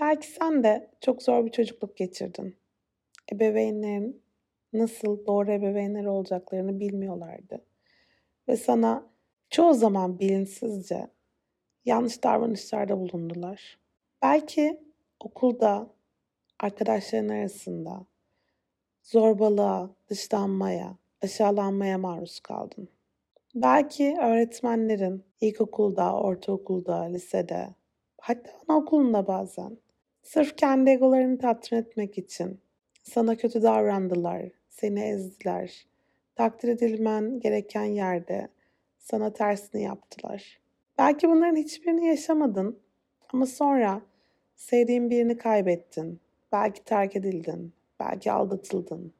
Belki sen de çok zor bir çocukluk geçirdin. Ebeveynlerin nasıl doğru ebeveynler olacaklarını bilmiyorlardı. Ve sana çoğu zaman bilinçsizce yanlış davranışlarda bulundular. Belki okulda, arkadaşların arasında zorbalığa, dışlanmaya, aşağılanmaya maruz kaldın. Belki öğretmenlerin ilkokulda, ortaokulda, lisede, hatta anaokulunda bazen sırf kendi egolarını tatmin etmek için sana kötü davrandılar, seni ezdiler, takdir edilmen gereken yerde sana tersini yaptılar. Belki bunların hiçbirini yaşamadın ama sonra sevdiğin birini kaybettin. Belki terk edildin, belki aldatıldın.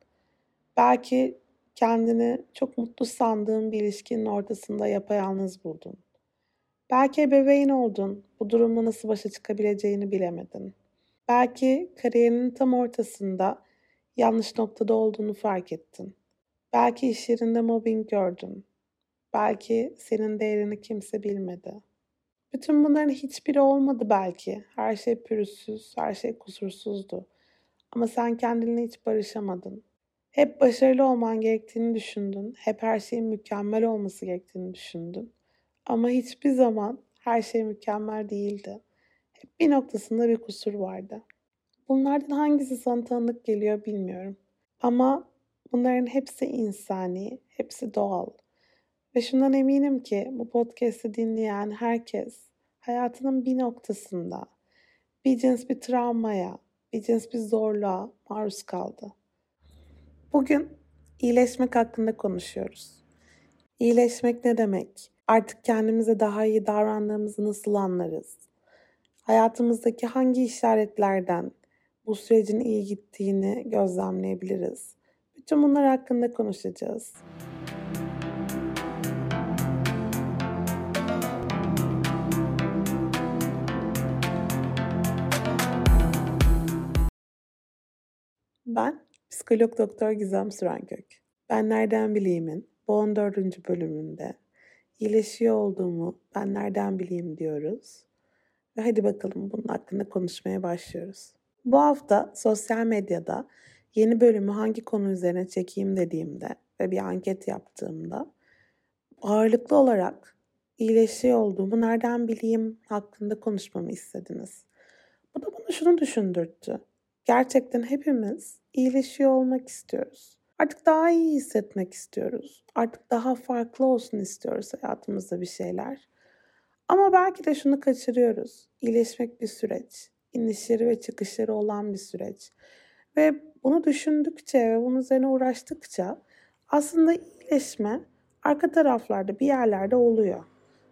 Belki kendini çok mutlu sandığın bir ilişkinin ortasında yapayalnız buldun. Belki ebeveyn oldun, bu durumla nasıl başa çıkabileceğini bilemedin. Belki kariyerinin tam ortasında yanlış noktada olduğunu fark ettin. Belki iş yerinde mobbing gördün. Belki senin değerini kimse bilmedi. Bütün bunların hiçbiri olmadı belki. Her şey pürüzsüz, her şey kusursuzdu. Ama sen kendinle hiç barışamadın. Hep başarılı olman gerektiğini düşündün. Hep her şeyin mükemmel olması gerektiğini düşündün. Ama hiçbir zaman her şey mükemmel değildi. Bir noktasında bir kusur vardı. Bunlardan hangisi sana tanıdık geliyor bilmiyorum. Ama bunların hepsi insani, hepsi doğal. Ve şundan eminim ki bu podcast'i dinleyen herkes hayatının bir noktasında bir cins bir travmaya, bir cins bir zorluğa maruz kaldı. Bugün iyileşmek hakkında konuşuyoruz. İyileşmek ne demek? Artık kendimize daha iyi davrandığımızı nasıl anlarız? Hayatımızdaki hangi işaretlerden bu sürecin iyi gittiğini gözlemleyebiliriz? Bütün bunlar hakkında konuşacağız. Ben psikolog doktor Gizem Sürenkök. Ben nereden bileyimin bu 14. bölümünde iyileşiyor olduğumu ben nereden bileyim diyoruz. Ve hadi bakalım bunun hakkında konuşmaya başlıyoruz. Bu hafta sosyal medyada yeni bölümü hangi konu üzerine çekeyim dediğimde ve bir anket yaptığımda ağırlıklı olarak iyileşiyor olduğumu nereden bileyim hakkında konuşmamı istediniz. Bu da bana şunu düşündürttü. Gerçekten hepimiz iyileşiyor olmak istiyoruz. Artık daha iyi hissetmek istiyoruz. Artık daha farklı olsun istiyoruz hayatımızda bir şeyler. Ama belki de şunu kaçırıyoruz. İyileşmek bir süreç. İnişleri ve çıkışları olan bir süreç. Ve bunu düşündükçe ve bunun üzerine uğraştıkça aslında iyileşme arka taraflarda bir yerlerde oluyor.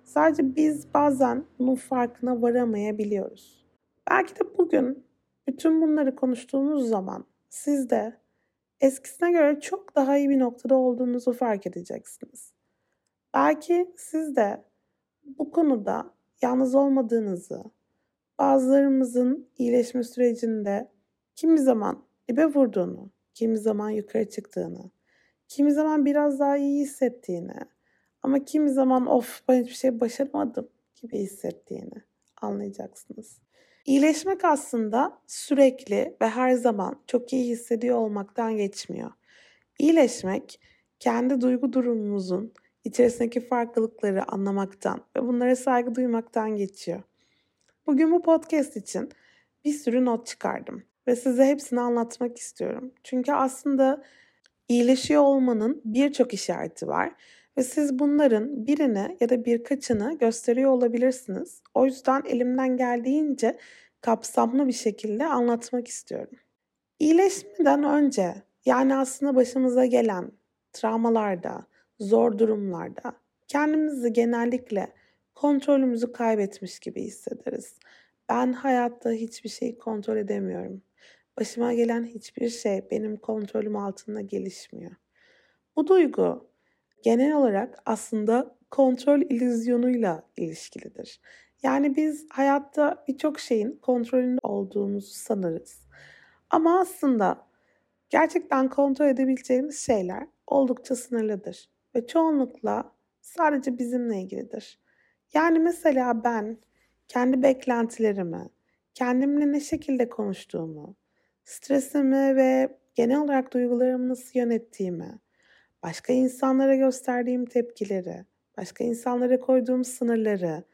Sadece biz bazen bunun farkına varamayabiliyoruz. Belki de bugün bütün bunları konuştuğumuz zaman siz de eskisine göre çok daha iyi bir noktada olduğunuzu fark edeceksiniz. Belki siz de bu konuda yalnız olmadığınızı, bazılarımızın iyileşme sürecinde kimi zaman dibe vurduğunu, kimi zaman yukarı çıktığını, kimi zaman biraz daha iyi hissettiğini ama kimi zaman of ben hiçbir şey başaramadım gibi hissettiğini anlayacaksınız. İyileşmek aslında sürekli ve her zaman çok iyi hissediyor olmaktan geçmiyor. İyileşmek kendi duygu durumumuzun içerisindeki farklılıkları anlamaktan ve bunlara saygı duymaktan geçiyor. Bugün bu podcast için bir sürü not çıkardım ve size hepsini anlatmak istiyorum. Çünkü aslında iyileşiyor olmanın birçok işareti var ve siz bunların birini ya da birkaçını gösteriyor olabilirsiniz. O yüzden elimden geldiğince kapsamlı bir şekilde anlatmak istiyorum. İyileşmeden önce yani aslında başımıza gelen travmalarda, zor durumlarda kendimizi genellikle kontrolümüzü kaybetmiş gibi hissederiz. Ben hayatta hiçbir şeyi kontrol edemiyorum. Başıma gelen hiçbir şey benim kontrolüm altında gelişmiyor. Bu duygu genel olarak aslında kontrol illüzyonuyla ilişkilidir. Yani biz hayatta birçok şeyin kontrolünde olduğumuzu sanırız. Ama aslında gerçekten kontrol edebileceğimiz şeyler oldukça sınırlıdır ve çoğunlukla sadece bizimle ilgilidir. Yani mesela ben kendi beklentilerimi, kendimle ne şekilde konuştuğumu, stresimi ve genel olarak duygularımı nasıl yönettiğimi, başka insanlara gösterdiğim tepkileri, başka insanlara koyduğum sınırları,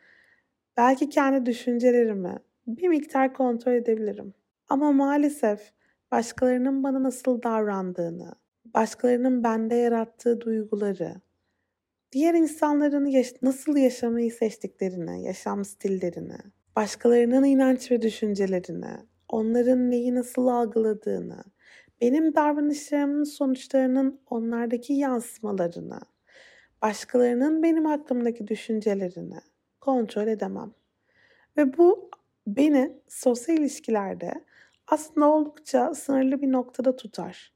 belki kendi düşüncelerimi bir miktar kontrol edebilirim. Ama maalesef başkalarının bana nasıl davrandığını, başkalarının bende yarattığı duyguları, diğer insanların yaş- nasıl yaşamayı seçtiklerini, yaşam stillerini, başkalarının inanç ve düşüncelerini, onların neyi nasıl algıladığını, benim davranışlarımın sonuçlarının onlardaki yansımalarını, başkalarının benim hakkımdaki düşüncelerini kontrol edemem. Ve bu beni sosyal ilişkilerde aslında oldukça sınırlı bir noktada tutar.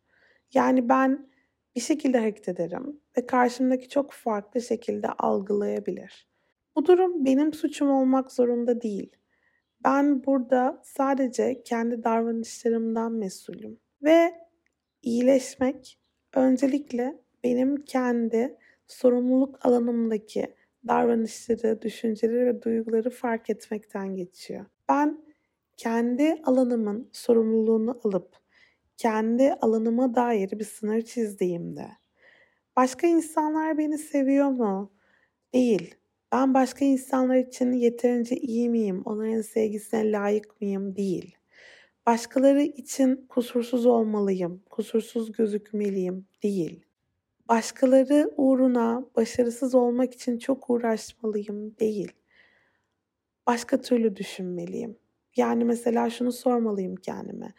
Yani ben bir şekilde hareket ederim ve karşımdaki çok farklı şekilde algılayabilir. Bu durum benim suçum olmak zorunda değil. Ben burada sadece kendi davranışlarımdan mesulüm. Ve iyileşmek öncelikle benim kendi sorumluluk alanımdaki davranışları, düşünceleri ve duyguları fark etmekten geçiyor. Ben kendi alanımın sorumluluğunu alıp kendi alanıma dair bir sınır çizdiğimde başka insanlar beni seviyor mu? Değil. Ben başka insanlar için yeterince iyi miyim? Onların sevgisine layık mıyım? Değil. Başkaları için kusursuz olmalıyım, kusursuz gözükmeliyim. Değil. Başkaları uğruna başarısız olmak için çok uğraşmalıyım. Değil. Başka türlü düşünmeliyim. Yani mesela şunu sormalıyım kendime.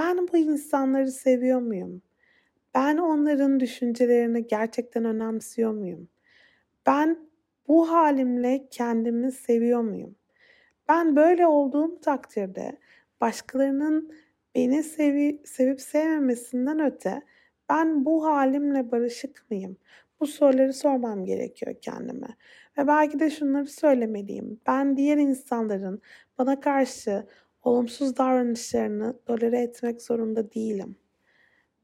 Ben bu insanları seviyor muyum? Ben onların düşüncelerini gerçekten önemsiyor muyum? Ben bu halimle kendimi seviyor muyum? Ben böyle olduğum takdirde başkalarının beni sevi sevip sevmemesinden öte ben bu halimle barışık mıyım? Bu soruları sormam gerekiyor kendime. Ve belki de şunları söylemeliyim. Ben diğer insanların bana karşı olumsuz davranışlarını tolere etmek zorunda değilim.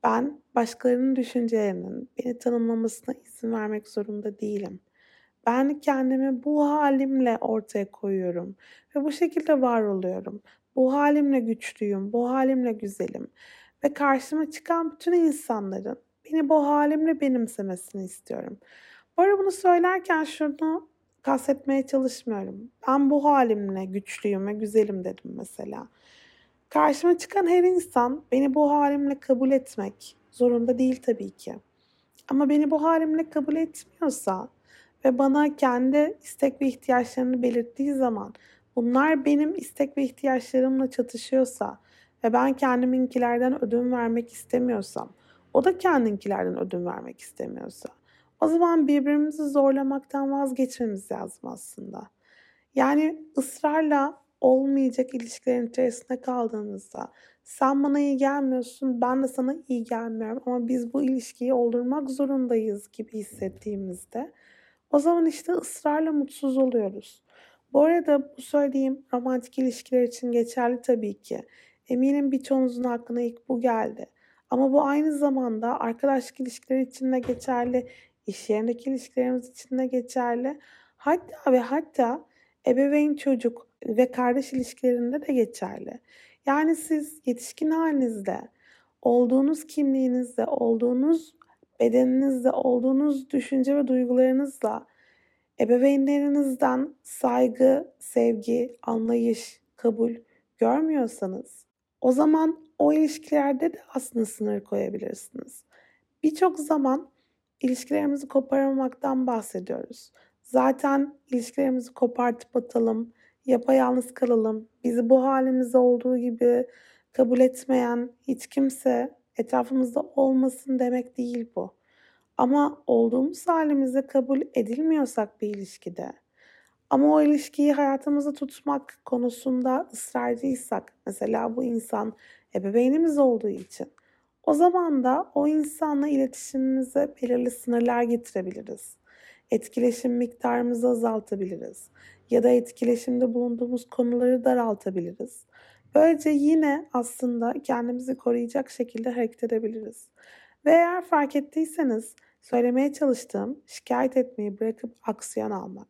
Ben başkalarının düşüncelerinin beni tanımlamasına izin vermek zorunda değilim. Ben kendimi bu halimle ortaya koyuyorum ve bu şekilde var oluyorum. Bu halimle güçlüyüm, bu halimle güzelim ve karşıma çıkan bütün insanların beni bu halimle benimsemesini istiyorum. Bu arada bunu söylerken şunu kastetmeye çalışmıyorum. Ben bu halimle güçlüyüm ve güzelim dedim mesela. Karşıma çıkan her insan beni bu halimle kabul etmek zorunda değil tabii ki. Ama beni bu halimle kabul etmiyorsa ve bana kendi istek ve ihtiyaçlarını belirttiği zaman bunlar benim istek ve ihtiyaçlarımla çatışıyorsa ve ben kendiminkilerden ödün vermek istemiyorsam, o da kendinkilerden ödün vermek istemiyorsa, o zaman birbirimizi zorlamaktan vazgeçmemiz lazım aslında. Yani ısrarla olmayacak ilişkilerin içerisinde kaldığımızda sen bana iyi gelmiyorsun, ben de sana iyi gelmiyorum ama biz bu ilişkiyi oldurmak zorundayız gibi hissettiğimizde o zaman işte ısrarla mutsuz oluyoruz. Bu arada bu söylediğim romantik ilişkiler için geçerli tabii ki. Eminim birçoğunuzun aklına ilk bu geldi. Ama bu aynı zamanda arkadaşlık ilişkileri için de geçerli, iş yerindeki ilişkilerimiz için de geçerli. Hatta ve hatta ebeveyn çocuk ve kardeş ilişkilerinde de geçerli. Yani siz yetişkin halinizde, olduğunuz kimliğinizde, olduğunuz bedeninizde, olduğunuz düşünce ve duygularınızla ebeveynlerinizden saygı, sevgi, anlayış, kabul görmüyorsanız o zaman o ilişkilerde de aslında sınır koyabilirsiniz. Birçok zaman ilişkilerimizi koparmamaktan bahsediyoruz. Zaten ilişkilerimizi kopartıp atalım, yapayalnız kalalım. Bizi bu halimizde olduğu gibi kabul etmeyen hiç kimse etrafımızda olmasın demek değil bu. Ama olduğumuz halimizde kabul edilmiyorsak bir ilişkide ama o ilişkiyi hayatımızda tutmak konusunda ısrarcıysak, mesela bu insan ebeveynimiz olduğu için, o zaman da o insanla iletişimimize belirli sınırlar getirebiliriz. Etkileşim miktarımızı azaltabiliriz ya da etkileşimde bulunduğumuz konuları daraltabiliriz. Böylece yine aslında kendimizi koruyacak şekilde hareket edebiliriz. Ve eğer fark ettiyseniz söylemeye çalıştığım şikayet etmeyi bırakıp aksiyon almak.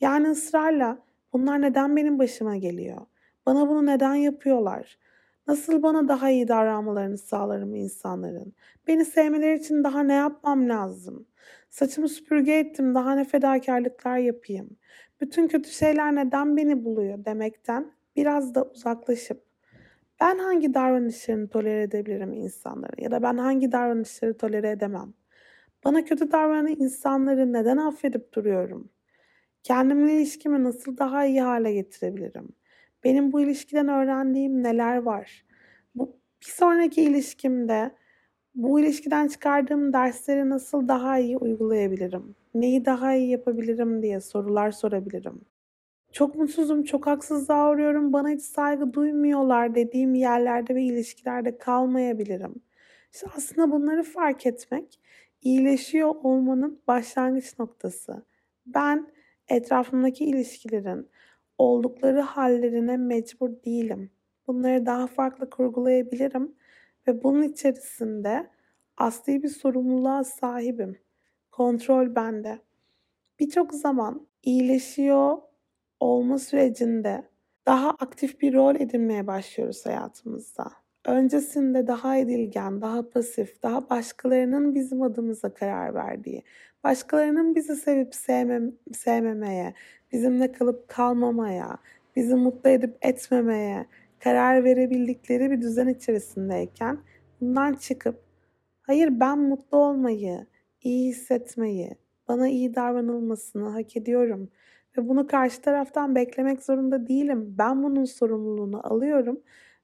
Yani ısrarla bunlar neden benim başıma geliyor? Bana bunu neden yapıyorlar? Nasıl bana daha iyi davranmalarını sağlarım insanların? Beni sevmeleri için daha ne yapmam lazım? Saçımı süpürge ettim, daha ne fedakarlıklar yapayım? Bütün kötü şeyler neden beni buluyor demekten biraz da uzaklaşıp ben hangi davranışlarını tolere edebilirim insanların ya da ben hangi davranışları tolere edemem? Bana kötü davranan insanları neden affedip duruyorum? Kendimle ilişkimi nasıl daha iyi hale getirebilirim? Benim bu ilişkiden öğrendiğim neler var? Bu bir sonraki ilişkimde bu ilişkiden çıkardığım dersleri nasıl daha iyi uygulayabilirim? Neyi daha iyi yapabilirim diye sorular sorabilirim. Çok mutsuzum, çok haksızlığa uğruyorum, bana hiç saygı duymuyorlar dediğim yerlerde ve ilişkilerde kalmayabilirim. İşte aslında bunları fark etmek iyileşiyor olmanın başlangıç noktası. Ben etrafımdaki ilişkilerin oldukları hallerine mecbur değilim. Bunları daha farklı kurgulayabilirim ve bunun içerisinde asli bir sorumluluğa sahibim. Kontrol bende. Birçok zaman iyileşiyor olma sürecinde daha aktif bir rol edinmeye başlıyoruz hayatımızda. Öncesinde daha edilgen, daha pasif, daha başkalarının bizim adımıza karar verdiği, başkalarının bizi sevip sevmem sevmemeye, bizimle kalıp kalmamaya, bizi mutlu edip etmemeye karar verebildikleri bir düzen içerisindeyken bundan çıkıp hayır ben mutlu olmayı, iyi hissetmeyi, bana iyi davranılmasını hak ediyorum ve bunu karşı taraftan beklemek zorunda değilim. Ben bunun sorumluluğunu alıyorum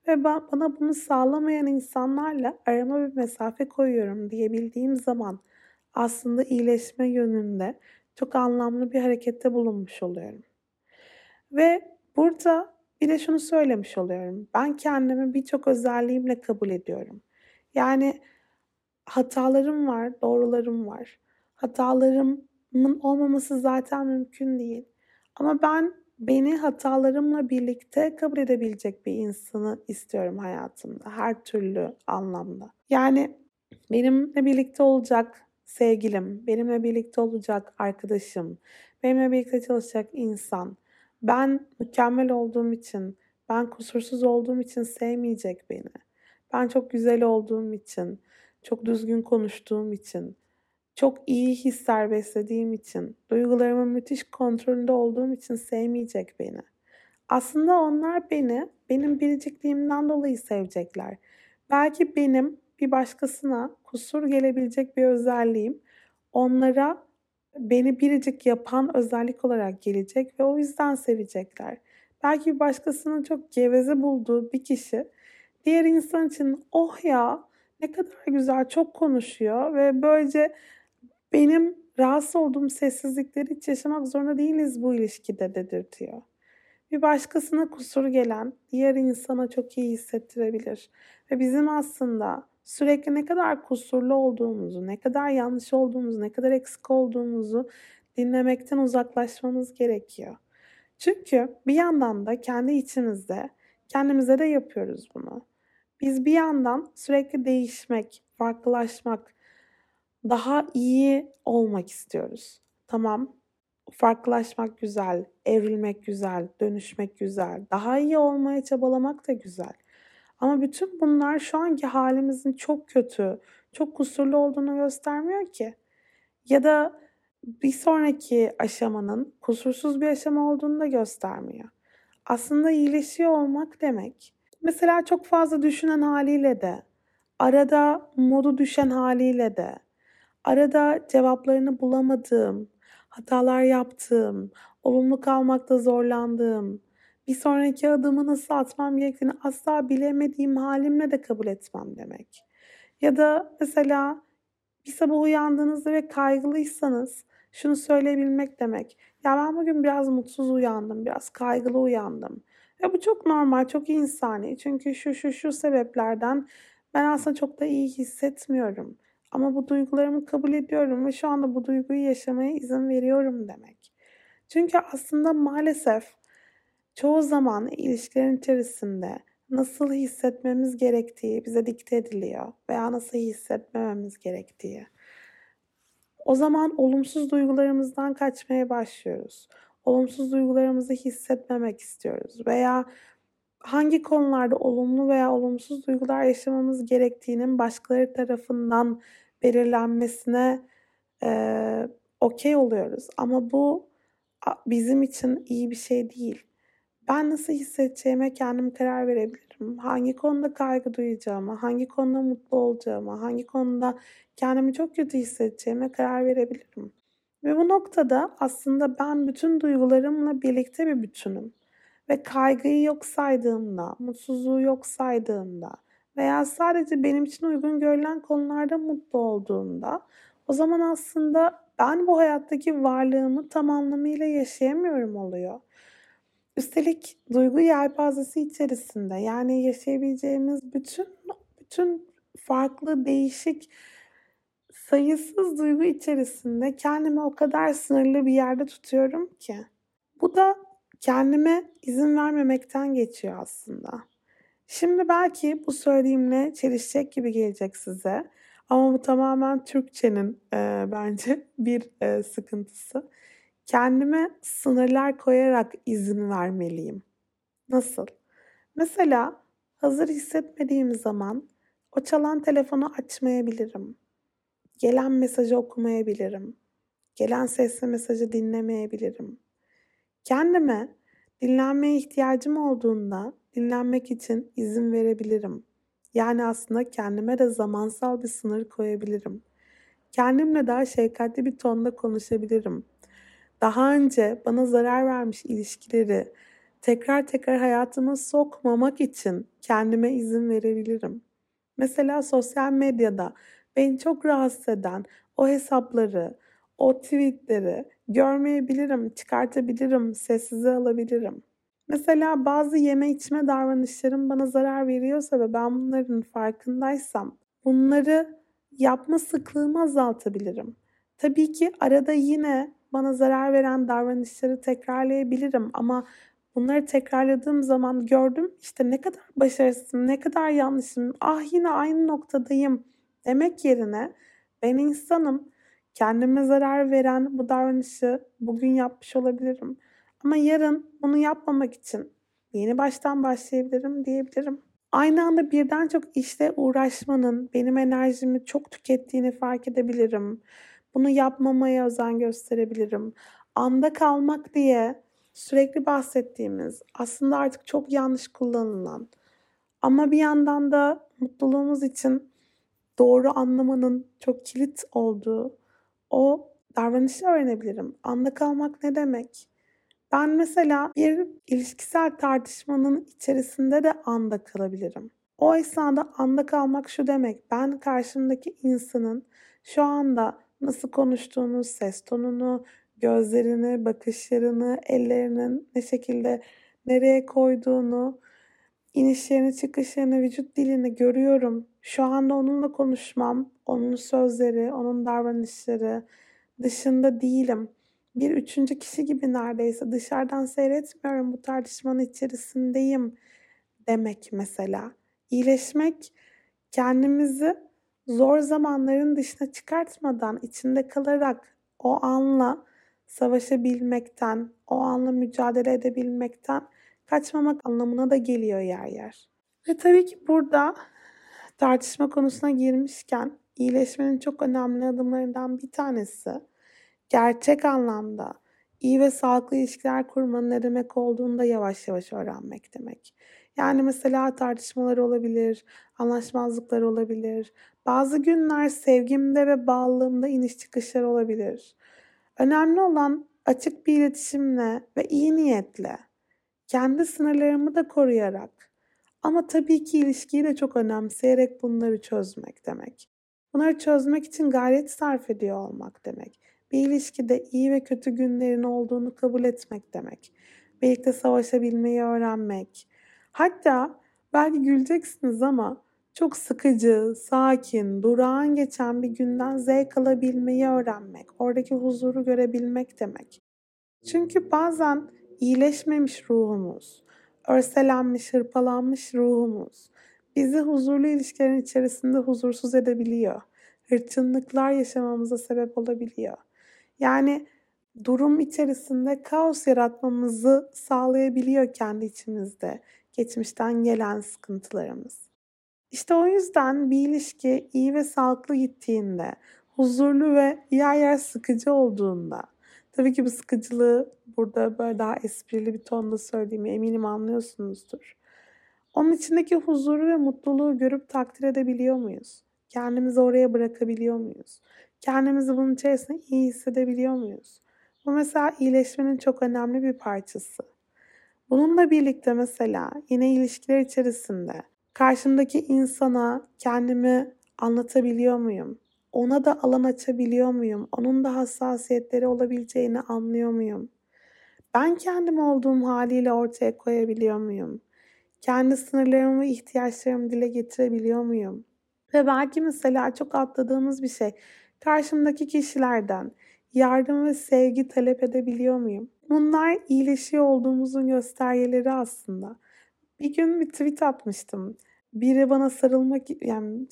ve ben, bana bunu sağlamayan insanlarla arama bir mesafe koyuyorum diyebildiğim zaman aslında iyileşme yönünde çok anlamlı bir harekette bulunmuş oluyorum. Ve burada bir de şunu söylemiş oluyorum. Ben kendimi birçok özelliğimle kabul ediyorum. Yani hatalarım var, doğrularım var. Hatalarımın olmaması zaten mümkün değil. Ama ben beni hatalarımla birlikte kabul edebilecek bir insanı istiyorum hayatımda her türlü anlamda. Yani benimle birlikte olacak sevgilim, benimle birlikte olacak arkadaşım, benimle birlikte çalışacak insan. Ben mükemmel olduğum için, ben kusursuz olduğum için sevmeyecek beni. Ben çok güzel olduğum için, çok düzgün konuştuğum için, çok iyi hisler beslediğim için, duygularımın müthiş kontrolünde olduğum için sevmeyecek beni. Aslında onlar beni, benim biricikliğimden dolayı sevecekler. Belki benim bir başkasına kusur gelebilecek bir özelliğim onlara beni biricik yapan özellik olarak gelecek ve o yüzden sevecekler. Belki bir başkasının çok geveze bulduğu bir kişi diğer insan için oh ya ne kadar güzel çok konuşuyor ve böylece benim rahatsız olduğum sessizlikleri hiç yaşamak zorunda değiliz bu ilişkide dedirtiyor. Bir başkasına kusur gelen diğer insana çok iyi hissettirebilir. Ve bizim aslında sürekli ne kadar kusurlu olduğumuzu, ne kadar yanlış olduğumuzu, ne kadar eksik olduğumuzu dinlemekten uzaklaşmamız gerekiyor. Çünkü bir yandan da kendi içimizde kendimize de yapıyoruz bunu. Biz bir yandan sürekli değişmek, farklılaşmak, daha iyi olmak istiyoruz. Tamam, farklılaşmak güzel, evrilmek güzel, dönüşmek güzel, daha iyi olmaya çabalamak da güzel. Ama bütün bunlar şu anki halimizin çok kötü, çok kusurlu olduğunu göstermiyor ki. Ya da bir sonraki aşamanın kusursuz bir aşama olduğunu da göstermiyor. Aslında iyileşiyor olmak demek. Mesela çok fazla düşünen haliyle de, arada modu düşen haliyle de, arada cevaplarını bulamadığım, hatalar yaptığım, olumlu kalmakta zorlandığım, bir sonraki adımı nasıl atmam gerektiğini asla bilemediğim halimle de kabul etmem demek. Ya da mesela bir sabah uyandığınızda ve kaygılıysanız şunu söyleyebilmek demek. Ya ben bugün biraz mutsuz uyandım, biraz kaygılı uyandım. Ve bu çok normal, çok insani. Çünkü şu şu şu sebeplerden ben aslında çok da iyi hissetmiyorum. Ama bu duygularımı kabul ediyorum ve şu anda bu duyguyu yaşamaya izin veriyorum demek. Çünkü aslında maalesef çoğu zaman ilişkilerin içerisinde nasıl hissetmemiz gerektiği bize dikte ediliyor veya nasıl hissetmememiz gerektiği. O zaman olumsuz duygularımızdan kaçmaya başlıyoruz. Olumsuz duygularımızı hissetmemek istiyoruz veya hangi konularda olumlu veya olumsuz duygular yaşamamız gerektiğinin başkaları tarafından belirlenmesine e, okey oluyoruz. Ama bu bizim için iyi bir şey değil. Ben nasıl hissedeceğime kendim karar verebilirim. Hangi konuda kaygı duyacağıma, hangi konuda mutlu olacağıma, hangi konuda kendimi çok kötü hissedeceğime karar verebilirim. Ve bu noktada aslında ben bütün duygularımla birlikte bir bütünüm. Ve kaygıyı yok saydığımda, mutsuzluğu yok saydığımda veya sadece benim için uygun görülen konularda mutlu olduğumda o zaman aslında ben bu hayattaki varlığımı tam anlamıyla yaşayamıyorum oluyor. Üstelik duygu yelpazesi içerisinde yani yaşayabileceğimiz bütün bütün farklı değişik sayısız duygu içerisinde kendimi o kadar sınırlı bir yerde tutuyorum ki. Bu da kendime izin vermemekten geçiyor aslında. Şimdi belki bu söylediğimle çelişecek gibi gelecek size. Ama bu tamamen Türkçenin e, bence bir e, sıkıntısı. Kendime sınırlar koyarak izin vermeliyim. Nasıl? Mesela hazır hissetmediğim zaman o çalan telefonu açmayabilirim. Gelen mesajı okumayabilirim. Gelen sesli mesajı dinlemeyebilirim. Kendime dinlenmeye ihtiyacım olduğunda dinlenmek için izin verebilirim. Yani aslında kendime de zamansal bir sınır koyabilirim. Kendimle daha şefkatli bir tonda konuşabilirim. Daha önce bana zarar vermiş ilişkileri tekrar tekrar hayatıma sokmamak için kendime izin verebilirim. Mesela sosyal medyada beni çok rahatsız eden o hesapları, o tweetleri görmeyebilirim, çıkartabilirim, sessize alabilirim. Mesela bazı yeme içme davranışlarım bana zarar veriyorsa ve ben bunların farkındaysam bunları yapma sıklığımı azaltabilirim. Tabii ki arada yine bana zarar veren davranışları tekrarlayabilirim ama bunları tekrarladığım zaman gördüm işte ne kadar başarısızım, ne kadar yanlışım, ah yine aynı noktadayım demek yerine ben insanım, kendime zarar veren bu davranışı bugün yapmış olabilirim. Ama yarın bunu yapmamak için yeni baştan başlayabilirim diyebilirim. Aynı anda birden çok işle uğraşmanın benim enerjimi çok tükettiğini fark edebilirim. Bunu yapmamaya özen gösterebilirim. Anda kalmak diye sürekli bahsettiğimiz aslında artık çok yanlış kullanılan ama bir yandan da mutluluğumuz için doğru anlamanın çok kilit olduğu o davranışı öğrenebilirim. Anda kalmak ne demek? Ben mesela bir ilişkisel tartışmanın içerisinde de anda kalabilirim. O esnada anda kalmak şu demek. Ben karşımdaki insanın şu anda nasıl konuştuğunu, ses tonunu, gözlerini, bakışlarını, ellerinin ne şekilde nereye koyduğunu, inişlerini, çıkışlarını, vücut dilini görüyorum. Şu anda onunla konuşmam, onun sözleri, onun davranışları dışında değilim bir üçüncü kişi gibi neredeyse dışarıdan seyretmiyorum bu tartışmanın içerisindeyim demek mesela. İyileşmek kendimizi zor zamanların dışına çıkartmadan içinde kalarak o anla savaşabilmekten, o anla mücadele edebilmekten kaçmamak anlamına da geliyor yer yer. Ve tabii ki burada tartışma konusuna girmişken iyileşmenin çok önemli adımlarından bir tanesi gerçek anlamda iyi ve sağlıklı ilişkiler kurmanın ne demek olduğunu da yavaş yavaş öğrenmek demek. Yani mesela tartışmalar olabilir, anlaşmazlıklar olabilir. Bazı günler sevgimde ve bağlılığımda iniş çıkışlar olabilir. Önemli olan açık bir iletişimle ve iyi niyetle, kendi sınırlarımı da koruyarak ama tabii ki ilişkiyi de çok önemseyerek bunları çözmek demek. Bunları çözmek için gayret sarf ediyor olmak demek. Bir ilişkide iyi ve kötü günlerin olduğunu kabul etmek demek. Birlikte savaşabilmeyi öğrenmek. Hatta belki güleceksiniz ama çok sıkıcı, sakin, durağan geçen bir günden zevk alabilmeyi öğrenmek, oradaki huzuru görebilmek demek. Çünkü bazen iyileşmemiş ruhumuz, örselenmiş, hırpalanmış ruhumuz bizi huzurlu ilişkilerin içerisinde huzursuz edebiliyor. Hırçınlıklar yaşamamıza sebep olabiliyor. Yani durum içerisinde kaos yaratmamızı sağlayabiliyor kendi içimizde. geçmişten gelen sıkıntılarımız. İşte o yüzden bir ilişki iyi ve sağlıklı gittiğinde, huzurlu ve yer yer sıkıcı olduğunda, tabii ki bu sıkıcılığı burada böyle daha esprili bir tonda söylediğimi eminim anlıyorsunuzdur. Onun içindeki huzuru ve mutluluğu görüp takdir edebiliyor muyuz? Kendimizi oraya bırakabiliyor muyuz? Kendimizi bunun içerisinde iyi hissedebiliyor muyuz? Bu mesela iyileşmenin çok önemli bir parçası. Bununla birlikte mesela yine ilişkiler içerisinde karşımdaki insana kendimi anlatabiliyor muyum? Ona da alan açabiliyor muyum? Onun da hassasiyetleri olabileceğini anlıyor muyum? Ben kendim olduğum haliyle ortaya koyabiliyor muyum? Kendi sınırlarımı ve ihtiyaçlarımı dile getirebiliyor muyum? Ve belki mesela çok atladığımız bir şey. Karşımdaki kişilerden yardım ve sevgi talep edebiliyor muyum? Bunlar iyileşiyor olduğumuzun göstergeleri aslında. Bir gün bir tweet atmıştım. Biri bana sarılmak yani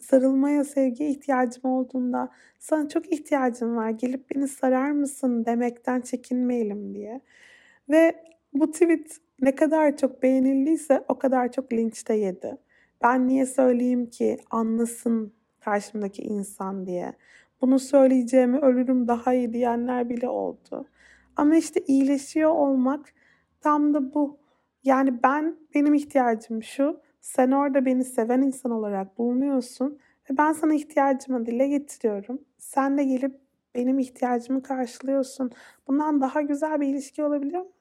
sarılmaya, sevgiye ihtiyacım olduğunda sana çok ihtiyacım var gelip beni sarar mısın demekten çekinmeyelim diye. Ve bu tweet ne kadar çok beğenildiyse o kadar çok linç de yedi. Ben niye söyleyeyim ki anlasın karşımdaki insan diye. Bunu söyleyeceğimi ölürüm daha iyi diyenler bile oldu. Ama işte iyileşiyor olmak tam da bu. Yani ben benim ihtiyacım şu. Sen orada beni seven insan olarak bulunuyorsun ve ben sana ihtiyacımı dile getiriyorum. Sen de gelip benim ihtiyacımı karşılıyorsun. Bundan daha güzel bir ilişki olabiliyor mu?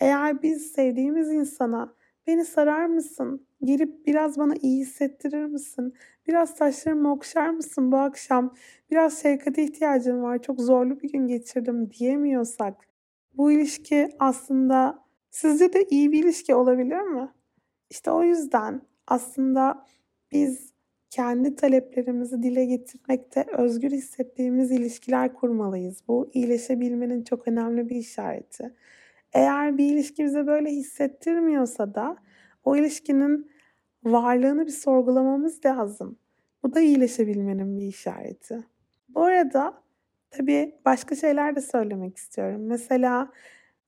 Eğer biz sevdiğimiz insana beni sarar mısın? Gelip biraz bana iyi hissettirir misin? Biraz saçlarımı okşar mısın bu akşam? Biraz şefkate ihtiyacım var. Çok zorlu bir gün geçirdim diyemiyorsak bu ilişki aslında sizce de iyi bir ilişki olabilir mi? İşte o yüzden aslında biz kendi taleplerimizi dile getirmekte özgür hissettiğimiz ilişkiler kurmalıyız. Bu iyileşebilmenin çok önemli bir işareti. Eğer bir ilişki bize böyle hissettirmiyorsa da o ilişkinin varlığını bir sorgulamamız lazım. Bu da iyileşebilmenin bir işareti. Bu arada tabii başka şeyler de söylemek istiyorum. Mesela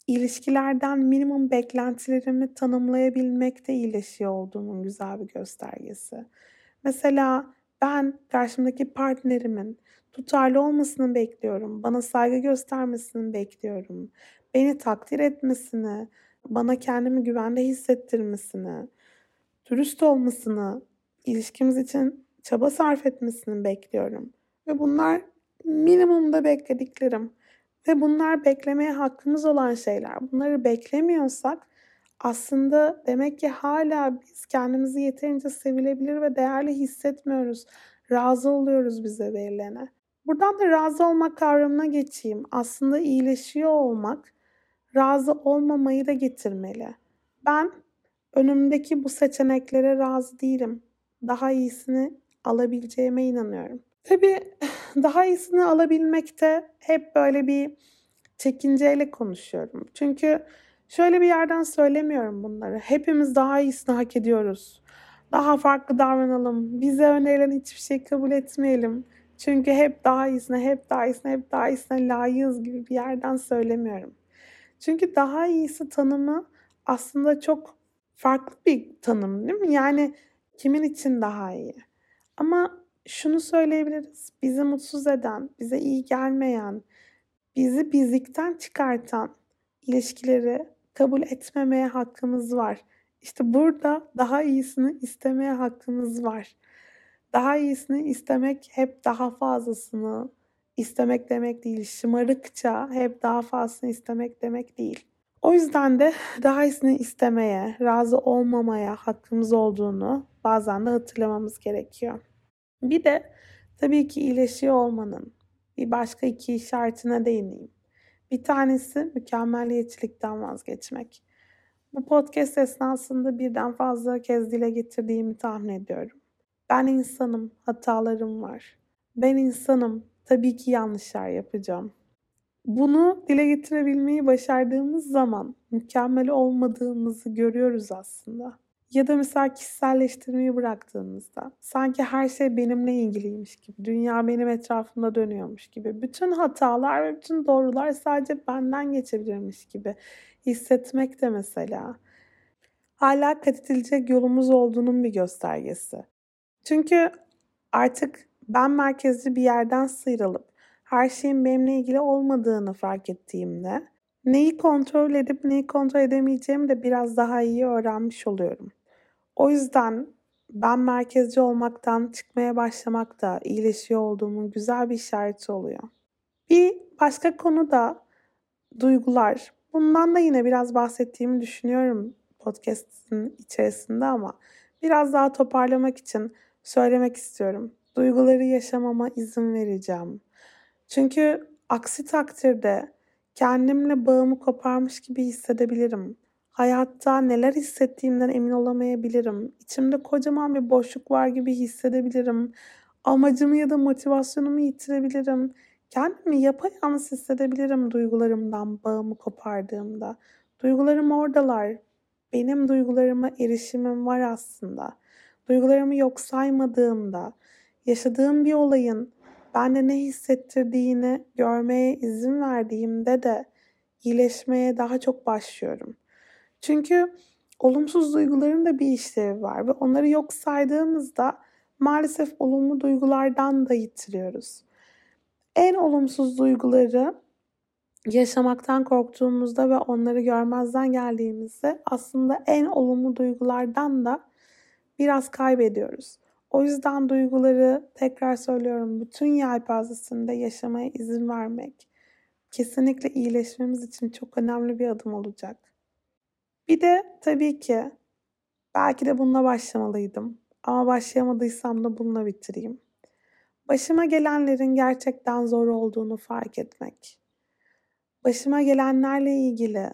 ilişkilerden minimum beklentilerimi tanımlayabilmek de iyileşiyor olduğumun güzel bir göstergesi. Mesela ben karşımdaki partnerimin tutarlı olmasını bekliyorum. Bana saygı göstermesini bekliyorum. Beni takdir etmesini, bana kendimi güvende hissettirmesini, dürüst olmasını, ilişkimiz için çaba sarf etmesini bekliyorum. Ve bunlar minimumda beklediklerim. Ve bunlar beklemeye hakkımız olan şeyler. Bunları beklemiyorsak aslında demek ki hala biz kendimizi yeterince sevilebilir ve değerli hissetmiyoruz. Razı oluyoruz bize verilene. Buradan da razı olmak kavramına geçeyim. Aslında iyileşiyor olmak razı olmamayı da getirmeli. Ben önümdeki bu seçeneklere razı değilim. Daha iyisini alabileceğime inanıyorum. Tabii daha iyisini alabilmekte hep böyle bir çekinceyle konuşuyorum. Çünkü şöyle bir yerden söylemiyorum bunları. Hepimiz daha iyisini hak ediyoruz. Daha farklı davranalım. Bize önerilen hiçbir şey kabul etmeyelim. Çünkü hep daha iyisine, hep daha iyisine, hep daha iyisine layığız gibi bir yerden söylemiyorum. Çünkü daha iyisi tanımı aslında çok farklı bir tanım değil mi? Yani kimin için daha iyi? Ama şunu söyleyebiliriz. Bizi mutsuz eden, bize iyi gelmeyen, bizi bizlikten çıkartan ilişkileri kabul etmemeye hakkımız var. İşte burada daha iyisini istemeye hakkımız var. Daha iyisini istemek hep daha fazlasını istemek demek değil. Şımarıkça hep daha fazlasını istemek demek değil. O yüzden de daha iyisini istemeye, razı olmamaya hakkımız olduğunu bazen de hatırlamamız gerekiyor. Bir de tabii ki iyileşiyor olmanın bir başka iki işaretine değineyim. Bir tanesi mükemmeliyetçilikten vazgeçmek. Bu podcast esnasında birden fazla kez dile getirdiğimi tahmin ediyorum. Ben insanım, hatalarım var. Ben insanım, tabii ki yanlışlar yapacağım. Bunu dile getirebilmeyi başardığımız zaman mükemmel olmadığımızı görüyoruz aslında. Ya da mesela kişiselleştirmeyi bıraktığımızda sanki her şey benimle ilgiliymiş gibi, dünya benim etrafımda dönüyormuş gibi, bütün hatalar ve bütün doğrular sadece benden geçebilirmiş gibi hissetmek de mesela. hala kat edilecek yolumuz olduğunun bir göstergesi. Çünkü artık ben merkezli bir yerden sıyrılıp her şeyin benimle ilgili olmadığını fark ettiğimde neyi kontrol edip neyi kontrol edemeyeceğimi de biraz daha iyi öğrenmiş oluyorum. O yüzden ben merkezci olmaktan çıkmaya başlamak da iyileşiyor olduğumun güzel bir işareti oluyor. Bir başka konu da duygular. Bundan da yine biraz bahsettiğimi düşünüyorum podcast'in içerisinde ama biraz daha toparlamak için söylemek istiyorum. Duyguları yaşamama izin vereceğim. Çünkü aksi takdirde kendimle bağımı koparmış gibi hissedebilirim. Hayatta neler hissettiğimden emin olamayabilirim. İçimde kocaman bir boşluk var gibi hissedebilirim. Amacımı ya da motivasyonumu yitirebilirim. Kendimi yapayalnız hissedebilirim duygularımdan bağımı kopardığımda. Duygularım oradalar. Benim duygularıma erişimim var aslında. Duygularımı yok saymadığımda, yaşadığım bir olayın bende ne hissettirdiğini görmeye izin verdiğimde de iyileşmeye daha çok başlıyorum. Çünkü olumsuz duyguların da bir işlevi var ve onları yok saydığımızda maalesef olumlu duygulardan da yitiriyoruz. En olumsuz duyguları yaşamaktan korktuğumuzda ve onları görmezden geldiğimizde aslında en olumlu duygulardan da biraz kaybediyoruz. O yüzden duyguları tekrar söylüyorum bütün yelpazesinde yaşamaya izin vermek kesinlikle iyileşmemiz için çok önemli bir adım olacak. Bir de tabii ki belki de bununla başlamalıydım ama başlayamadıysam da bununla bitireyim. Başıma gelenlerin gerçekten zor olduğunu fark etmek. Başıma gelenlerle ilgili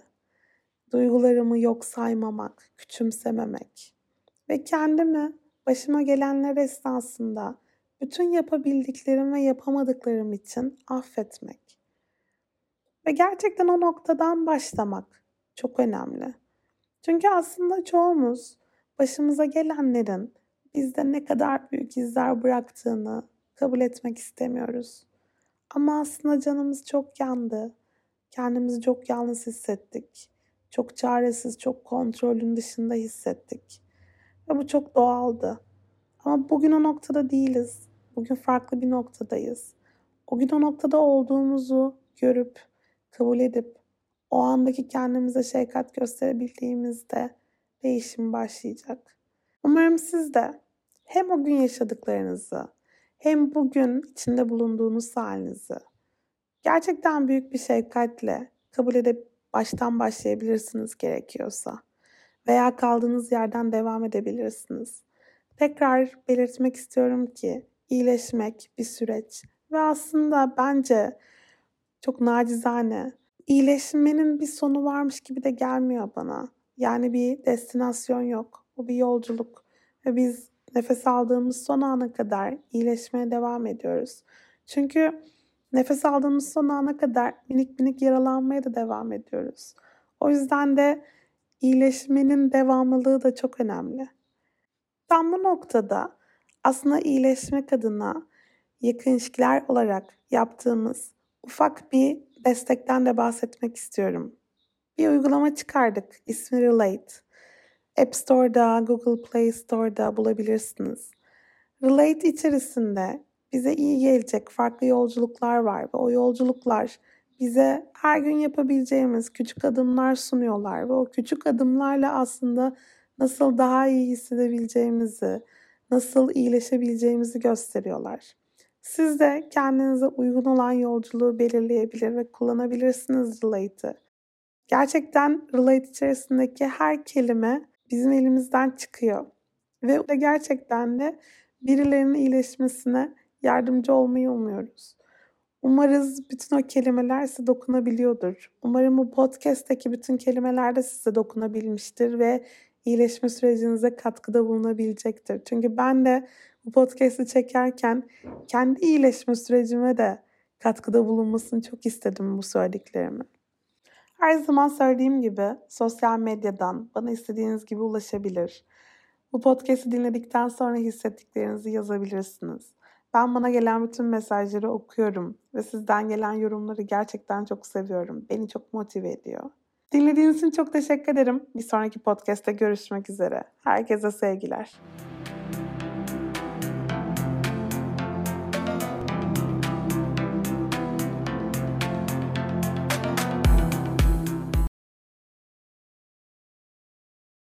duygularımı yok saymamak, küçümsememek ve kendimi başıma gelenler esnasında bütün yapabildiklerim ve yapamadıklarım için affetmek. Ve gerçekten o noktadan başlamak çok önemli. Çünkü aslında çoğumuz başımıza gelenlerin bizde ne kadar büyük izler bıraktığını kabul etmek istemiyoruz. Ama aslında canımız çok yandı. Kendimizi çok yalnız hissettik. Çok çaresiz, çok kontrolün dışında hissettik. Ve bu çok doğaldı. Ama bugün o noktada değiliz. Bugün farklı bir noktadayız. O gün o noktada olduğumuzu görüp, kabul edip, o andaki kendimize şefkat gösterebildiğimizde değişim başlayacak. Umarım siz de hem o gün yaşadıklarınızı hem bugün içinde bulunduğunuz halinizi gerçekten büyük bir şefkatle kabul edip baştan başlayabilirsiniz gerekiyorsa veya kaldığınız yerden devam edebilirsiniz. Tekrar belirtmek istiyorum ki iyileşmek bir süreç ve aslında bence çok nacizane iyileşmenin bir sonu varmış gibi de gelmiyor bana. Yani bir destinasyon yok. Bu bir yolculuk ve biz nefes aldığımız son ana kadar iyileşmeye devam ediyoruz. Çünkü nefes aldığımız son ana kadar minik minik yaralanmaya da devam ediyoruz. O yüzden de iyileşmenin devamlılığı da çok önemli. Tam bu noktada aslında iyileşmek adına yakın ilişkiler olarak yaptığımız ufak bir destekten de bahsetmek istiyorum. Bir uygulama çıkardık. İsmi Relate. App Store'da, Google Play Store'da bulabilirsiniz. Relate içerisinde bize iyi gelecek farklı yolculuklar var ve o yolculuklar bize her gün yapabileceğimiz küçük adımlar sunuyorlar ve o küçük adımlarla aslında nasıl daha iyi hissedebileceğimizi, nasıl iyileşebileceğimizi gösteriyorlar. Siz de kendinize uygun olan yolculuğu belirleyebilir ve kullanabilirsiniz Relate'ı. Gerçekten Relate içerisindeki her kelime bizim elimizden çıkıyor. Ve gerçekten de birilerinin iyileşmesine yardımcı olmayı umuyoruz. Umarız bütün o kelimeler size dokunabiliyordur. Umarım bu podcast'teki bütün kelimeler de size dokunabilmiştir ve iyileşme sürecinize katkıda bulunabilecektir. Çünkü ben de bu podcast'i çekerken kendi iyileşme sürecime de katkıda bulunmasını çok istedim bu söylediklerimin. Her zaman söylediğim gibi sosyal medyadan bana istediğiniz gibi ulaşabilir. Bu podcast'i dinledikten sonra hissettiklerinizi yazabilirsiniz. Ben bana gelen bütün mesajları okuyorum ve sizden gelen yorumları gerçekten çok seviyorum. Beni çok motive ediyor. Dinlediğiniz için çok teşekkür ederim. Bir sonraki podcast'te görüşmek üzere. Herkese sevgiler.